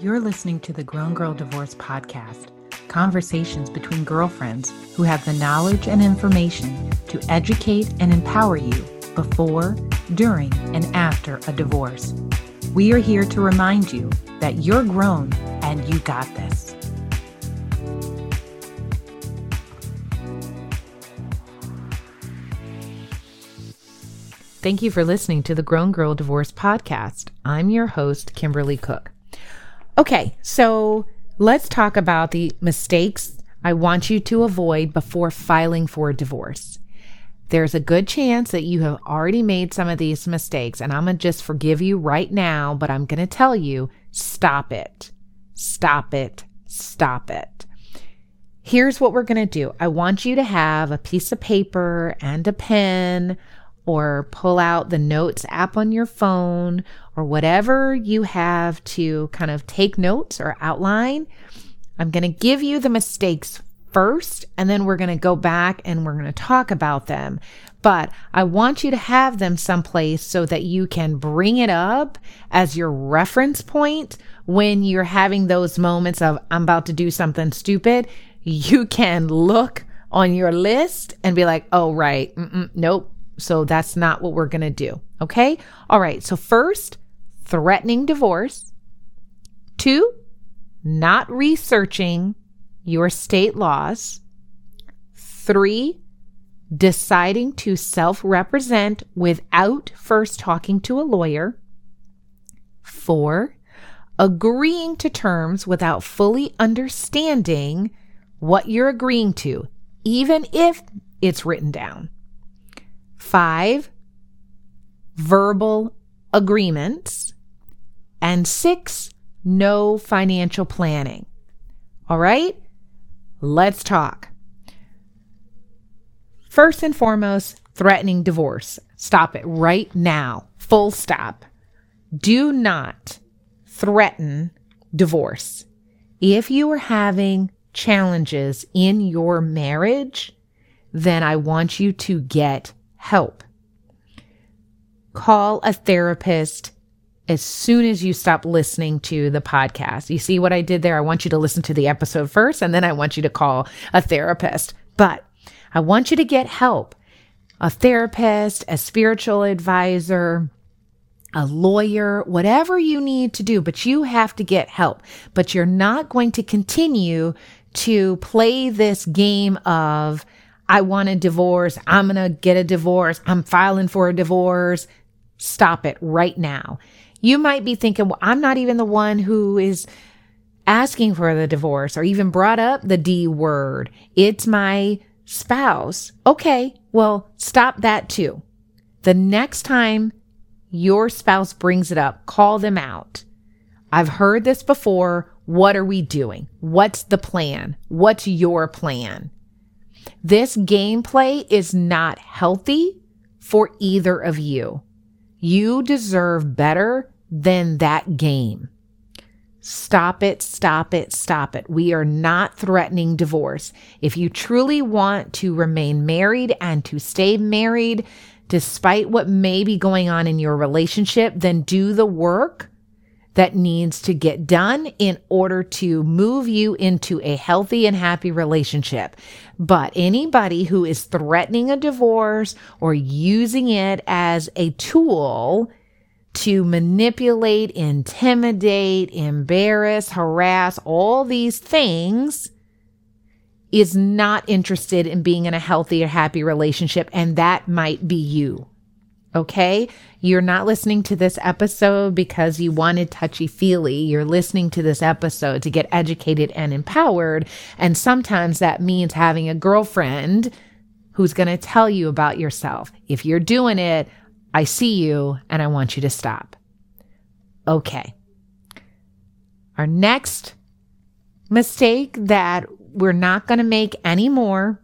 You're listening to the Grown Girl Divorce Podcast conversations between girlfriends who have the knowledge and information to educate and empower you before, during, and after a divorce. We are here to remind you that you're grown and you got this. Thank you for listening to the Grown Girl Divorce Podcast. I'm your host, Kimberly Cook. Okay, so let's talk about the mistakes I want you to avoid before filing for a divorce. There's a good chance that you have already made some of these mistakes, and I'm going to just forgive you right now, but I'm going to tell you stop it. Stop it. Stop it. Here's what we're going to do I want you to have a piece of paper and a pen or pull out the notes app on your phone or whatever you have to kind of take notes or outline. I'm going to give you the mistakes first, and then we're going to go back and we're going to talk about them. But I want you to have them someplace so that you can bring it up as your reference point when you're having those moments of, I'm about to do something stupid. You can look on your list and be like, oh, right. Nope. So that's not what we're going to do. Okay. All right. So, first, threatening divorce. Two, not researching your state laws. Three, deciding to self represent without first talking to a lawyer. Four, agreeing to terms without fully understanding what you're agreeing to, even if it's written down. Five, verbal agreements. And six, no financial planning. All right, let's talk. First and foremost, threatening divorce. Stop it right now. Full stop. Do not threaten divorce. If you are having challenges in your marriage, then I want you to get help. Call a therapist as soon as you stop listening to the podcast. You see what I did there? I want you to listen to the episode first, and then I want you to call a therapist. But I want you to get help a therapist, a spiritual advisor, a lawyer, whatever you need to do, but you have to get help. But you're not going to continue to play this game of, I want a divorce. I'm going to get a divorce. I'm filing for a divorce. Stop it right now. You might be thinking, well, I'm not even the one who is asking for the divorce or even brought up the D word. It's my spouse. Okay, well, stop that too. The next time your spouse brings it up, call them out. I've heard this before. What are we doing? What's the plan? What's your plan? This gameplay is not healthy for either of you. You deserve better than that game. Stop it, stop it, stop it. We are not threatening divorce. If you truly want to remain married and to stay married, despite what may be going on in your relationship, then do the work that needs to get done in order to move you into a healthy and happy relationship. But anybody who is threatening a divorce or using it as a tool to manipulate, intimidate, embarrass, harass, all these things is not interested in being in a healthy or happy relationship. And that might be you. Okay. You're not listening to this episode because you wanted touchy feely. You're listening to this episode to get educated and empowered. And sometimes that means having a girlfriend who's going to tell you about yourself. If you're doing it, I see you and I want you to stop. Okay. Our next mistake that we're not going to make anymore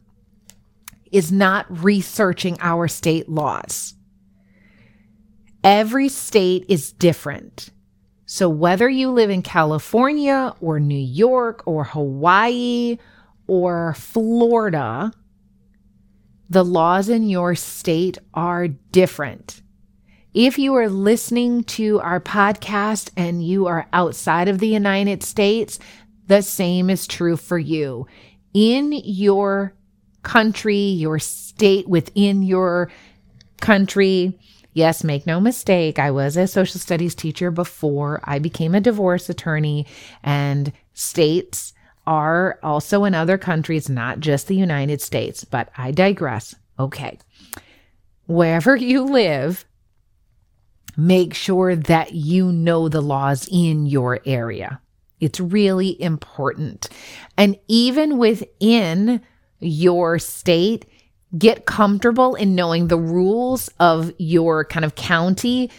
is not researching our state laws. Every state is different. So, whether you live in California or New York or Hawaii or Florida, the laws in your state are different. If you are listening to our podcast and you are outside of the United States, the same is true for you. In your country, your state within your country, Yes, make no mistake. I was a social studies teacher before I became a divorce attorney, and states are also in other countries, not just the United States, but I digress. Okay. Wherever you live, make sure that you know the laws in your area. It's really important. And even within your state, get comfortable in knowing the rules of your kind of county.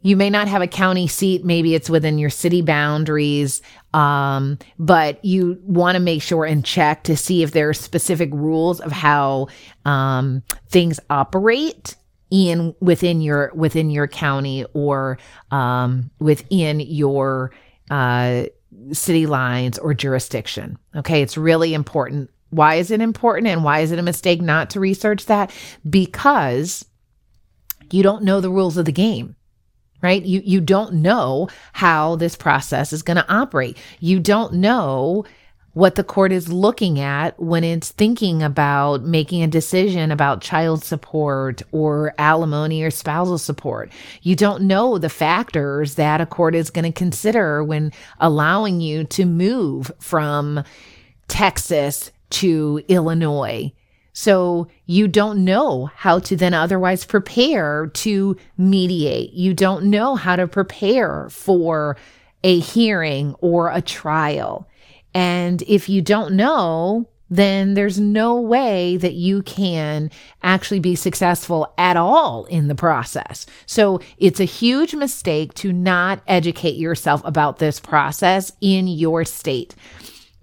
You may not have a county seat, maybe it's within your city boundaries, um, but you want to make sure and check to see if there are specific rules of how um, things operate in within your within your county or um, within your uh, city lines or jurisdiction. Okay, it's really important why is it important and why is it a mistake not to research that? Because you don't know the rules of the game right you you don't know how this process is going to operate you don't know what the court is looking at when it's thinking about making a decision about child support or alimony or spousal support. You don't know the factors that a court is going to consider when allowing you to move from Texas to Illinois. So you don't know how to then otherwise prepare to mediate. You don't know how to prepare for a hearing or a trial. And if you don't know, then there's no way that you can actually be successful at all in the process. So it's a huge mistake to not educate yourself about this process in your state.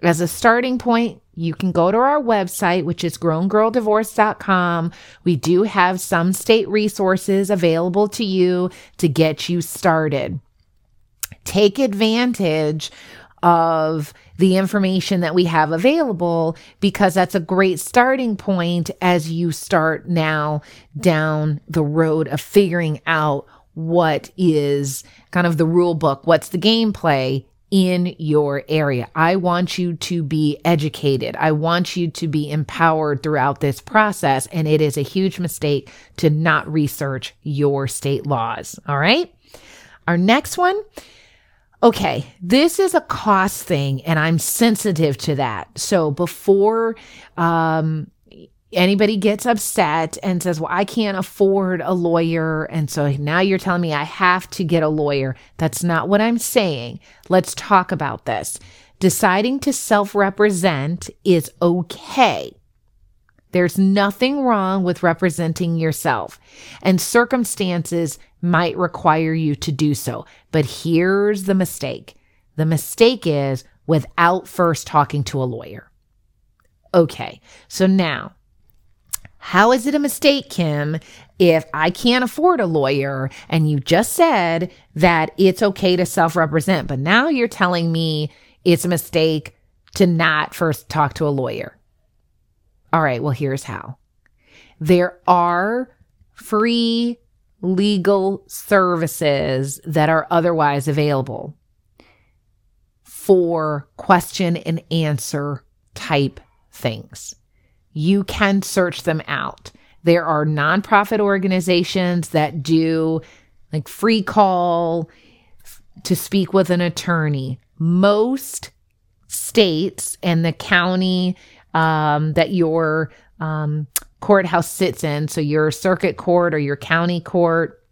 As a starting point, you can go to our website, which is growngirldivorce.com. We do have some state resources available to you to get you started. Take advantage of the information that we have available because that's a great starting point as you start now down the road of figuring out what is kind of the rule book, what's the gameplay in your area. I want you to be educated. I want you to be empowered throughout this process. And it is a huge mistake to not research your state laws. All right. Our next one. Okay, this is a cost thing, and I'm sensitive to that. So before um, anybody gets upset and says, Well, I can't afford a lawyer. And so now you're telling me I have to get a lawyer. That's not what I'm saying. Let's talk about this. Deciding to self represent is okay. There's nothing wrong with representing yourself, and circumstances might require you to do so. But here's the mistake the mistake is without first talking to a lawyer. Okay, so now how is it a mistake, Kim, if I can't afford a lawyer and you just said that it's okay to self represent, but now you're telling me it's a mistake to not first talk to a lawyer? All right, well, here's how there are free legal services that are otherwise available for question and answer type things you can search them out. There are nonprofit organizations that do like free call to speak with an attorney. Most states and the county um, that your um, courthouse sits in, so your circuit court or your county court,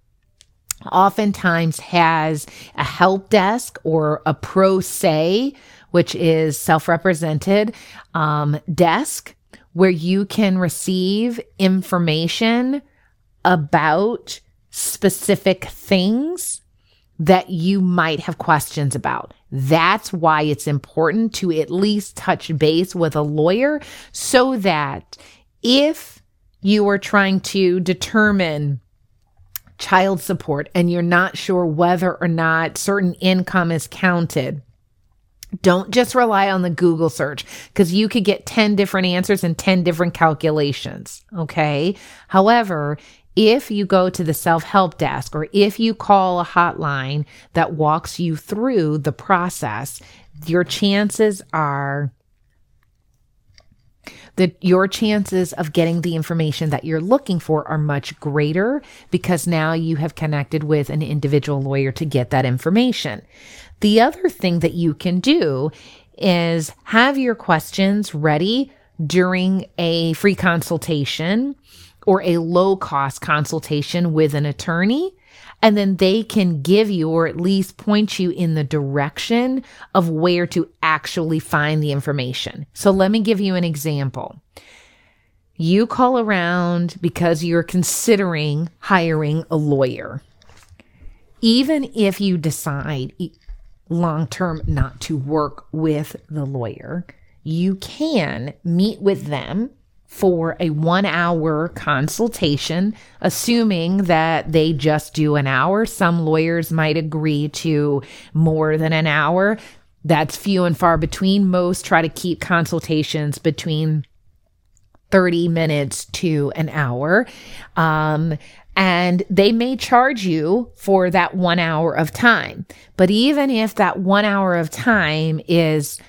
oftentimes has a help desk or a pro se, which is self represented um, desk where you can receive information about specific things that you might have questions about. That's why it's important to at least touch base with a lawyer so that if you are trying to determine child support and you're not sure whether or not certain income is counted, don't just rely on the Google search because you could get 10 different answers and 10 different calculations. Okay. However, if you go to the self help desk or if you call a hotline that walks you through the process, your chances are that your chances of getting the information that you're looking for are much greater because now you have connected with an individual lawyer to get that information. The other thing that you can do is have your questions ready during a free consultation or a low cost consultation with an attorney. And then they can give you or at least point you in the direction of where to actually find the information. So let me give you an example. You call around because you're considering hiring a lawyer. Even if you decide long term not to work with the lawyer, you can meet with them for a one hour consultation, assuming that they just do an hour. Some lawyers might agree to more than an hour. That's few and far between. Most try to keep consultations between 30 minutes to an hour. Um, and they may charge you for that one hour of time. But even if that one hour of time is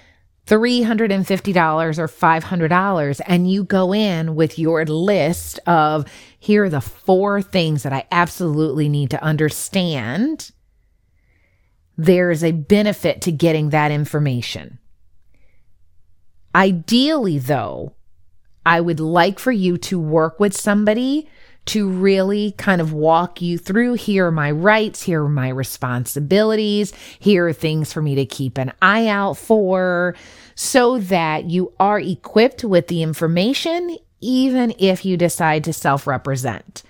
$350 or $500 and you go in with your list of here are the four things that I absolutely need to understand, there is a benefit to getting that information. Ideally, though, I would like for you to work with somebody to really kind of walk you through here are my rights, here are my responsibilities, here are things for me to keep an eye out for, so that you are equipped with the information, even if you decide to self represent.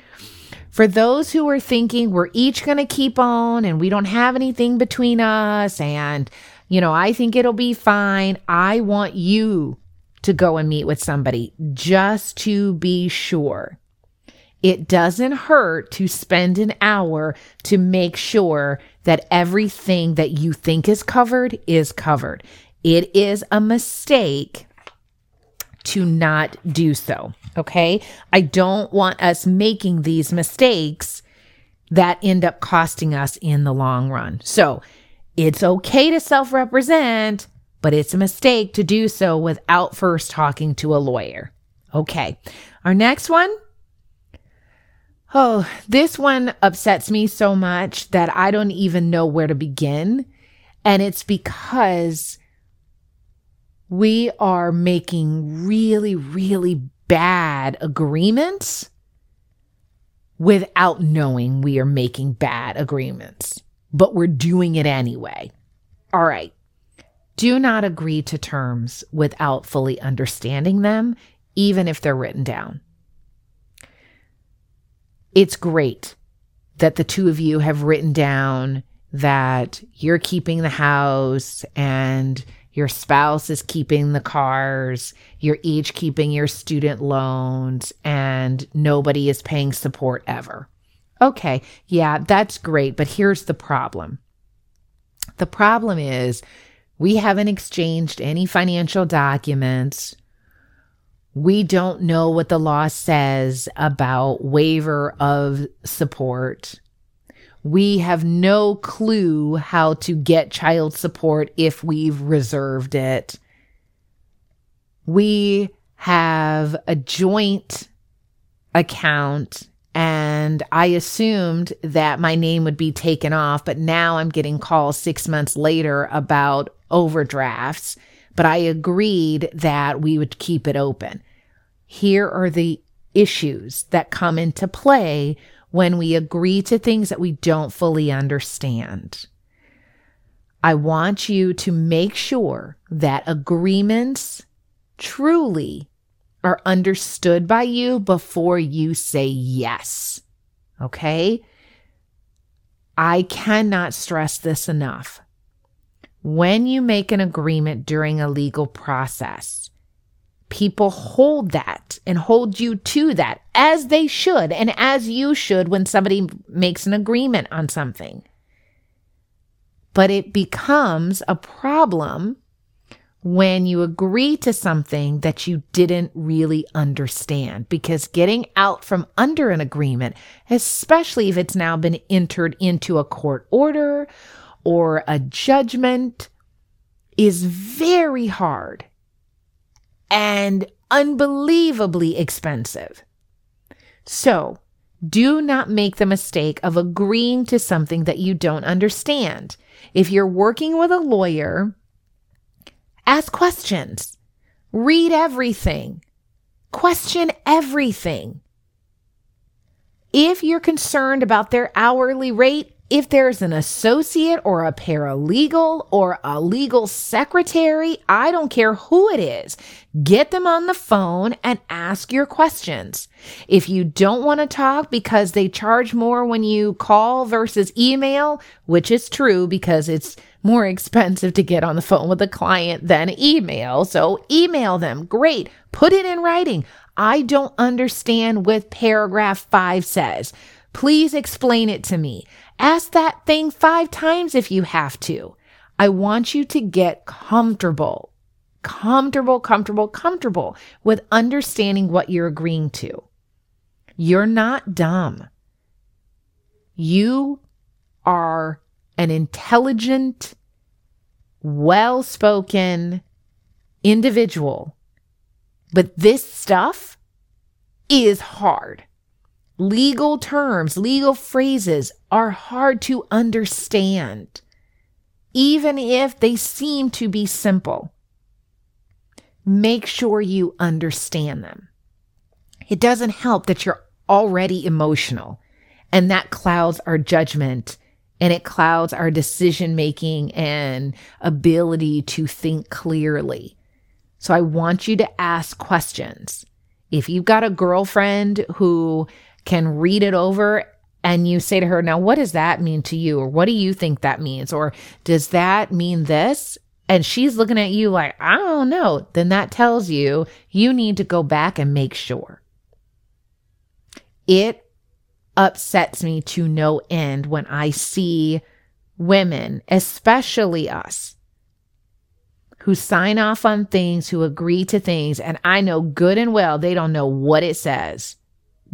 For those who are thinking we're each going to keep on and we don't have anything between us, and, you know, I think it'll be fine, I want you to go and meet with somebody just to be sure it doesn't hurt to spend an hour to make sure that everything that you think is covered is covered. It is a mistake to not do so. Okay. I don't want us making these mistakes that end up costing us in the long run. So it's okay to self represent, but it's a mistake to do so without first talking to a lawyer. Okay. Our next one Oh, this one upsets me so much that I don't even know where to begin. And it's because we are making really, really bad agreements without knowing we are making bad agreements, but we're doing it anyway. All right. Do not agree to terms without fully understanding them, even if they're written down it's great that the two of you have written down that you're keeping the house and your spouse is keeping the cars, you're each keeping your student loans, and nobody is paying support ever. Okay, yeah, that's great, but here's the problem. The problem is we haven't exchanged any financial documents. We don't know what the law says about waiver of support. We have no clue how to get child support if we've reserved it. We have a joint account and I assumed that my name would be taken off, but now I'm getting calls six months later about overdrafts but I agreed that we would keep it open. Here are the issues that come into play when we agree to things that we don't fully understand. I want you to make sure that agreements truly are understood by you before you say yes. Okay? I cannot stress this enough when you make an agreement during a legal process, people hold that and hold you to that as they should and as you should when somebody makes an agreement on something. But it becomes a problem when you agree to something that you didn't really understand because getting out from under an agreement, especially if it's now been entered into a court order or a judgment, is very hard and unbelievably expensive. So, do not make the mistake of agreeing to something that you don't understand. If you're working with a lawyer, ask questions, read everything, question everything. If you're concerned about their hourly rate, if there's an associate or a paralegal or a legal secretary, I don't care who it is, get them on the phone and ask your questions. If you don't want to talk because they charge more when you call versus email, which is true because it's more expensive to get on the phone with a client than email. So email them. Great. Put it in writing. I don't understand what paragraph five says. Please explain it to me. Ask that thing five times if you have to. I want you to get comfortable, comfortable, comfortable, comfortable with understanding what you're agreeing to. You're not dumb. You are an intelligent, well spoken individual. But this stuff is hard. Legal terms, legal phrases are hard to understand, even if they seem to be simple. Make sure you understand them. It doesn't help that you're already emotional and that clouds our judgment and it clouds our decision making and ability to think clearly. So I want you to ask questions. If you've got a girlfriend who can read it over and you say to her, Now, what does that mean to you? Or what do you think that means? Or does that mean this? And she's looking at you like, I don't know. Then that tells you you need to go back and make sure. It upsets me to no end when I see women, especially us, who sign off on things, who agree to things, and I know good and well they don't know what it says.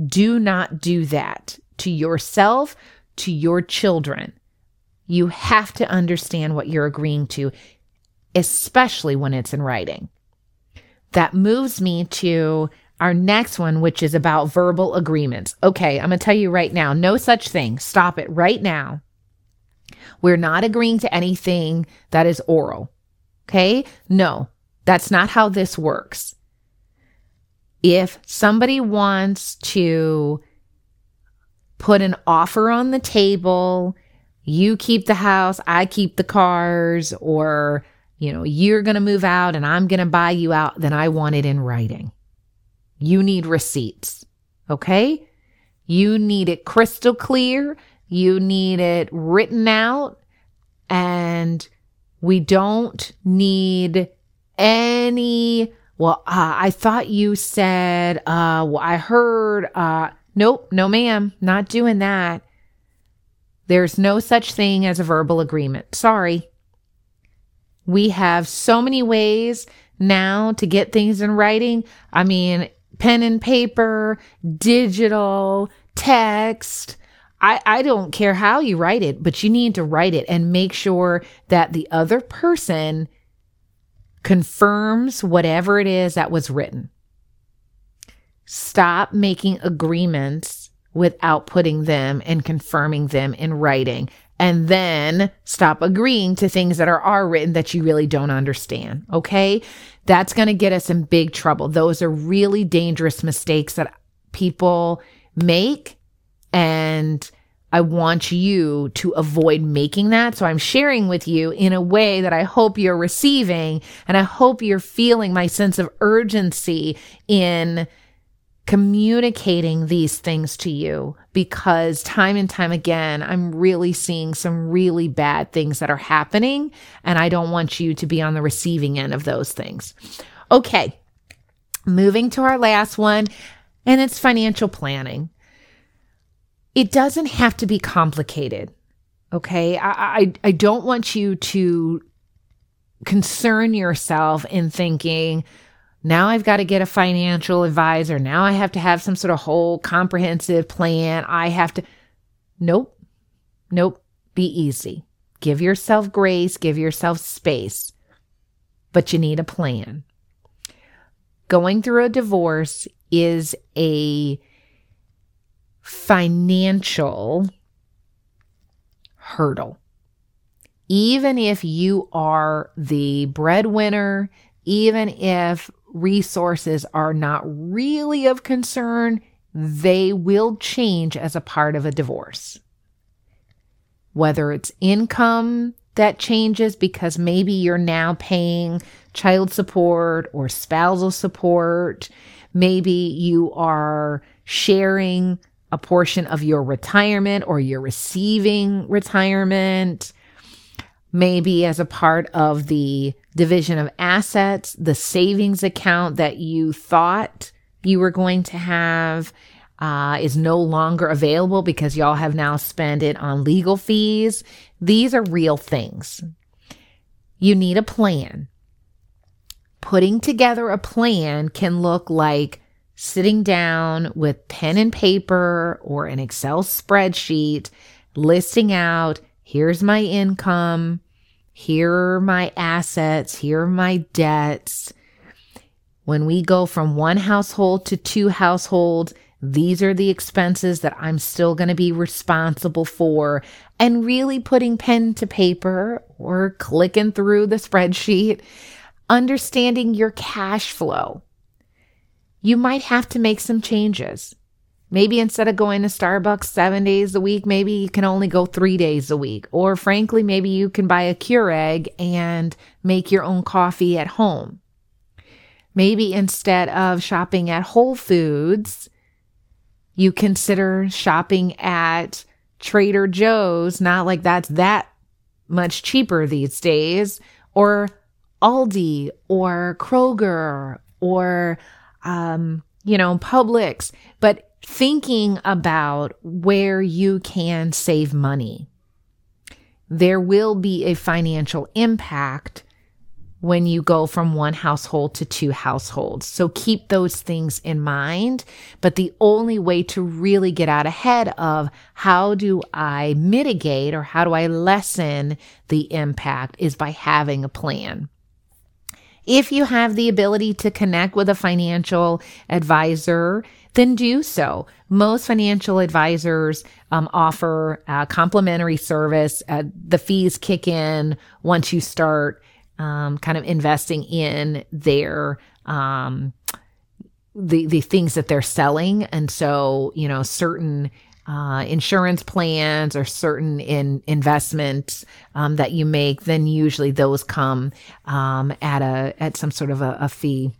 Do not do that to yourself, to your children. You have to understand what you're agreeing to, especially when it's in writing. That moves me to our next one, which is about verbal agreements. Okay, I'm going to tell you right now no such thing. Stop it right now. We're not agreeing to anything that is oral. Okay? No, that's not how this works if somebody wants to put an offer on the table, you keep the house, I keep the cars, or, you know, you're going to move out and I'm going to buy you out, then I want it in writing. You need receipts. Okay. You need it crystal clear. You need it written out. And we don't need any well, uh, I thought you said, uh, well, I heard, uh, nope, no, ma'am, not doing that. There's no such thing as a verbal agreement. Sorry. We have so many ways now to get things in writing. I mean, pen and paper, digital, text. I, I don't care how you write it, but you need to write it and make sure that the other person confirms whatever it is that was written. Stop making agreements without putting them and confirming them in writing. And then stop agreeing to things that are, are written that you really don't understand. Okay. That's going to get us in big trouble. Those are really dangerous mistakes that people make. And I want you to avoid making that. So I'm sharing with you in a way that I hope you're receiving and I hope you're feeling my sense of urgency in communicating these things to you because time and time again, I'm really seeing some really bad things that are happening and I don't want you to be on the receiving end of those things. Okay. Moving to our last one and it's financial planning it doesn't have to be complicated. Okay. I, I, I don't want you to concern yourself in thinking, now I've got to get a financial advisor. Now I have to have some sort of whole comprehensive plan. I have to. Nope. Nope. Be easy. Give yourself grace, give yourself space, but you need a plan. Going through a divorce is a financial hurdle. Even if you are the breadwinner, even if resources are not really of concern, they will change as a part of a divorce. Whether it's income that changes because maybe you're now paying child support or spousal support, maybe you are sharing a portion of your retirement or you're receiving retirement, maybe as a part of the division of assets, the savings account that you thought you were going to have uh, is no longer available because y'all have now spent it on legal fees. These are real things. You need a plan. Putting together a plan can look like sitting down with pen and paper or an Excel spreadsheet, listing out here's my income, here are my assets, here are my debts. When we go from one household to two households, these are the expenses that I'm still going to be responsible for. And really putting pen to paper or clicking through the spreadsheet, understanding your cash flow. You might have to make some changes. Maybe instead of going to Starbucks seven days a week, maybe you can only go three days a week. Or frankly, maybe you can buy a Keurig and make your own coffee at home. Maybe instead of shopping at Whole Foods, you consider shopping at Trader Joe's, not like that's that much cheaper these days, or Aldi or Kroger or, um, you know, Publix, but thinking about where you can save money. There will be a financial impact when you go from one household to two households. So keep those things in mind. But the only way to really get out ahead of how do I mitigate or how do I lessen the impact is by having a plan. If you have the ability to connect with a financial advisor, then do so. Most financial advisors um, offer a complimentary service. Uh, the fees kick in once you start um, kind of investing in their um, the the things that they're selling, and so you know certain uh, insurance plans or certain in investments um, that you make, then usually those come um, at a at some sort of a, a fee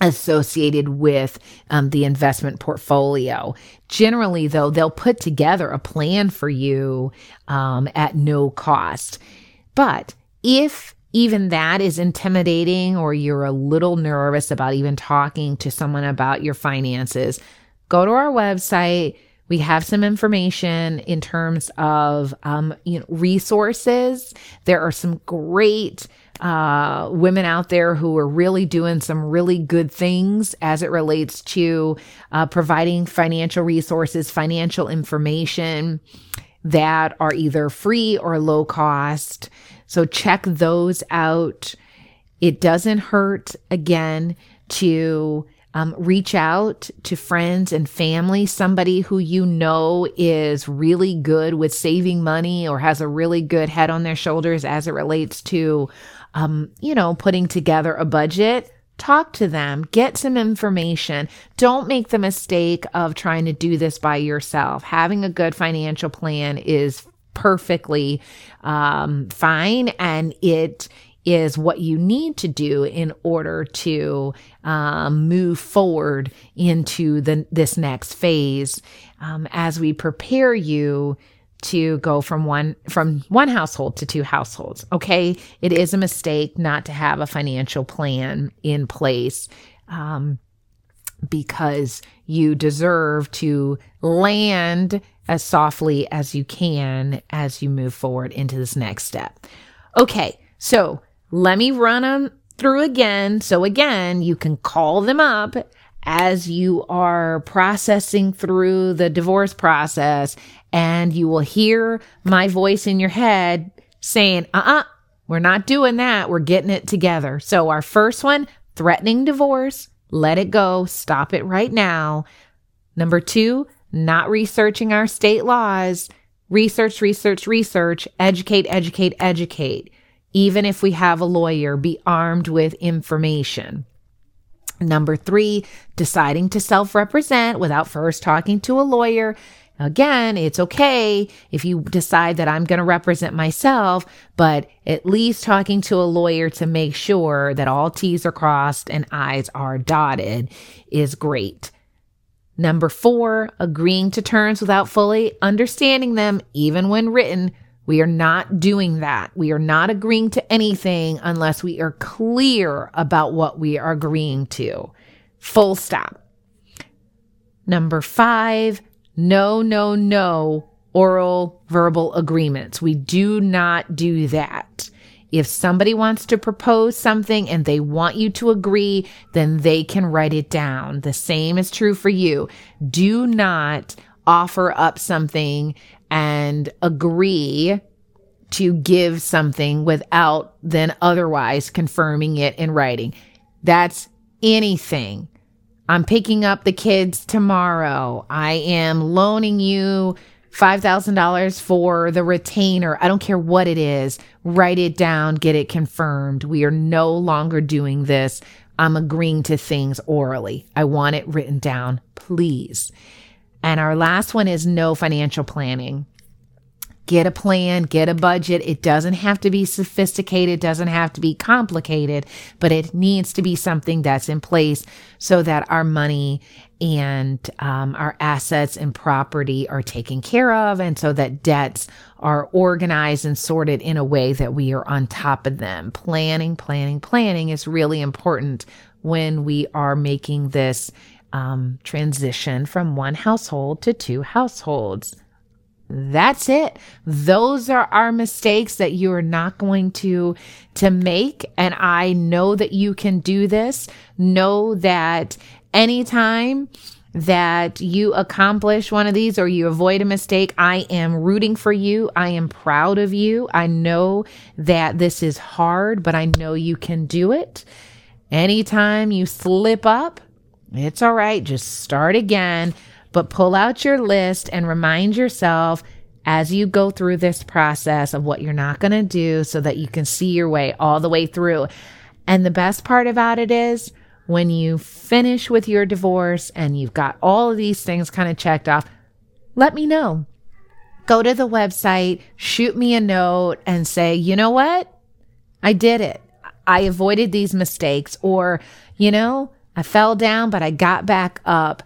associated with um, the investment portfolio. Generally, though, they'll put together a plan for you um, at no cost. But if even that is intimidating or you're a little nervous about even talking to someone about your finances, go to our website. We have some information in terms of um, you know, resources. There are some great uh, women out there who are really doing some really good things as it relates to uh, providing financial resources, financial information that are either free or low cost. So check those out. It doesn't hurt again to um, reach out to friends and family, somebody who you know is really good with saving money or has a really good head on their shoulders as it relates to, um, you know, putting together a budget. Talk to them, get some information. Don't make the mistake of trying to do this by yourself. Having a good financial plan is perfectly um, fine and it is what you need to do in order to um, move forward into the this next phase um, as we prepare you to go from one from one household to two households okay it is a mistake not to have a financial plan in place um, because you deserve to land as softly as you can as you move forward into this next step. Okay, so Let me run them through again. So again, you can call them up as you are processing through the divorce process and you will hear my voice in your head saying, uh uh-uh, uh, we are not doing that. We're getting it together. So our first one, threatening divorce, let it go, stop it right now. Number two, not researching our state laws, research, research, research, educate, educate, educate. Even if we have a lawyer, be armed with information. Number three, deciding to self represent without first talking to a lawyer. Again, it's okay if you decide that I'm going to represent myself, but at least talking to a lawyer to make sure that all T's are crossed and I's are dotted is great. Number four, agreeing to terms without fully understanding them, even when written. We are not doing that. We are not agreeing to anything unless we are clear about what we are agreeing to. Full stop. Number five, no, no, no oral verbal agreements. We do not do that. If somebody wants to propose something and they want you to agree, then they can write it down. The same is true for you. Do not offer up something and agree to give something without then otherwise confirming it in writing. That's anything. I'm picking up the kids tomorrow. I am loaning you $5,000 for the retainer. I don't care what it is. Write it down, get it confirmed. We are no longer doing this. I'm agreeing to things orally. I want it written down, please. And our last one is no financial planning get a plan, get a budget. It doesn't have to be sophisticated, doesn't have to be complicated, but it needs to be something that's in place so that our money and um, our assets and property are taken care of, and so that debts are organized and sorted in a way that we are on top of them. Planning, planning, planning is really important when we are making this um, transition from one household to two households. That's it. Those are our mistakes that you are not going to to make and I know that you can do this. Know that anytime that you accomplish one of these or you avoid a mistake, I am rooting for you. I am proud of you. I know that this is hard, but I know you can do it. Anytime you slip up, it's all right. Just start again but pull out your list and remind yourself as you go through this process of what you're not going to do so that you can see your way all the way through. And the best part about it is when you finish with your divorce and you've got all of these things kind of checked off, let me know. Go to the website, shoot me a note and say, you know what? I did it. I avoided these mistakes. Or, you know, I fell down, but I got back up.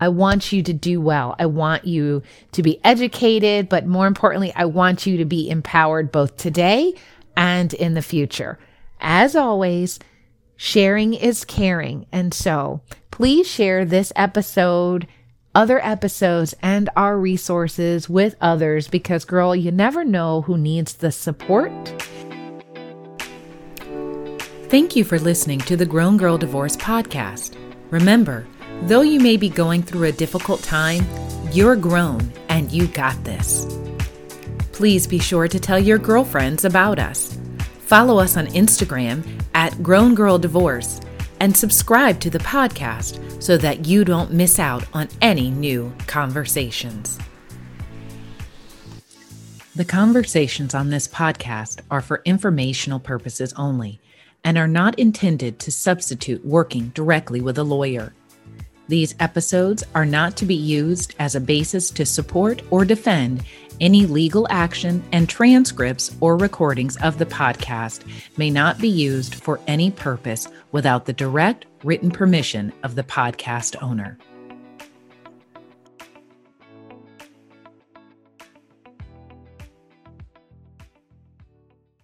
I want you to do well. I want you to be educated, but more importantly, I want you to be empowered both today and in the future. As always, sharing is caring. And so please share this episode, other episodes, and our resources with others because, girl, you never know who needs the support. Thank you for listening to the Grown Girl Divorce Podcast. Remember, Though you may be going through a difficult time, you're grown and you got this. Please be sure to tell your girlfriends about us. Follow us on Instagram at Grown Girl Divorce and subscribe to the podcast so that you don't miss out on any new conversations. The conversations on this podcast are for informational purposes only and are not intended to substitute working directly with a lawyer. These episodes are not to be used as a basis to support or defend any legal action, and transcripts or recordings of the podcast may not be used for any purpose without the direct written permission of the podcast owner.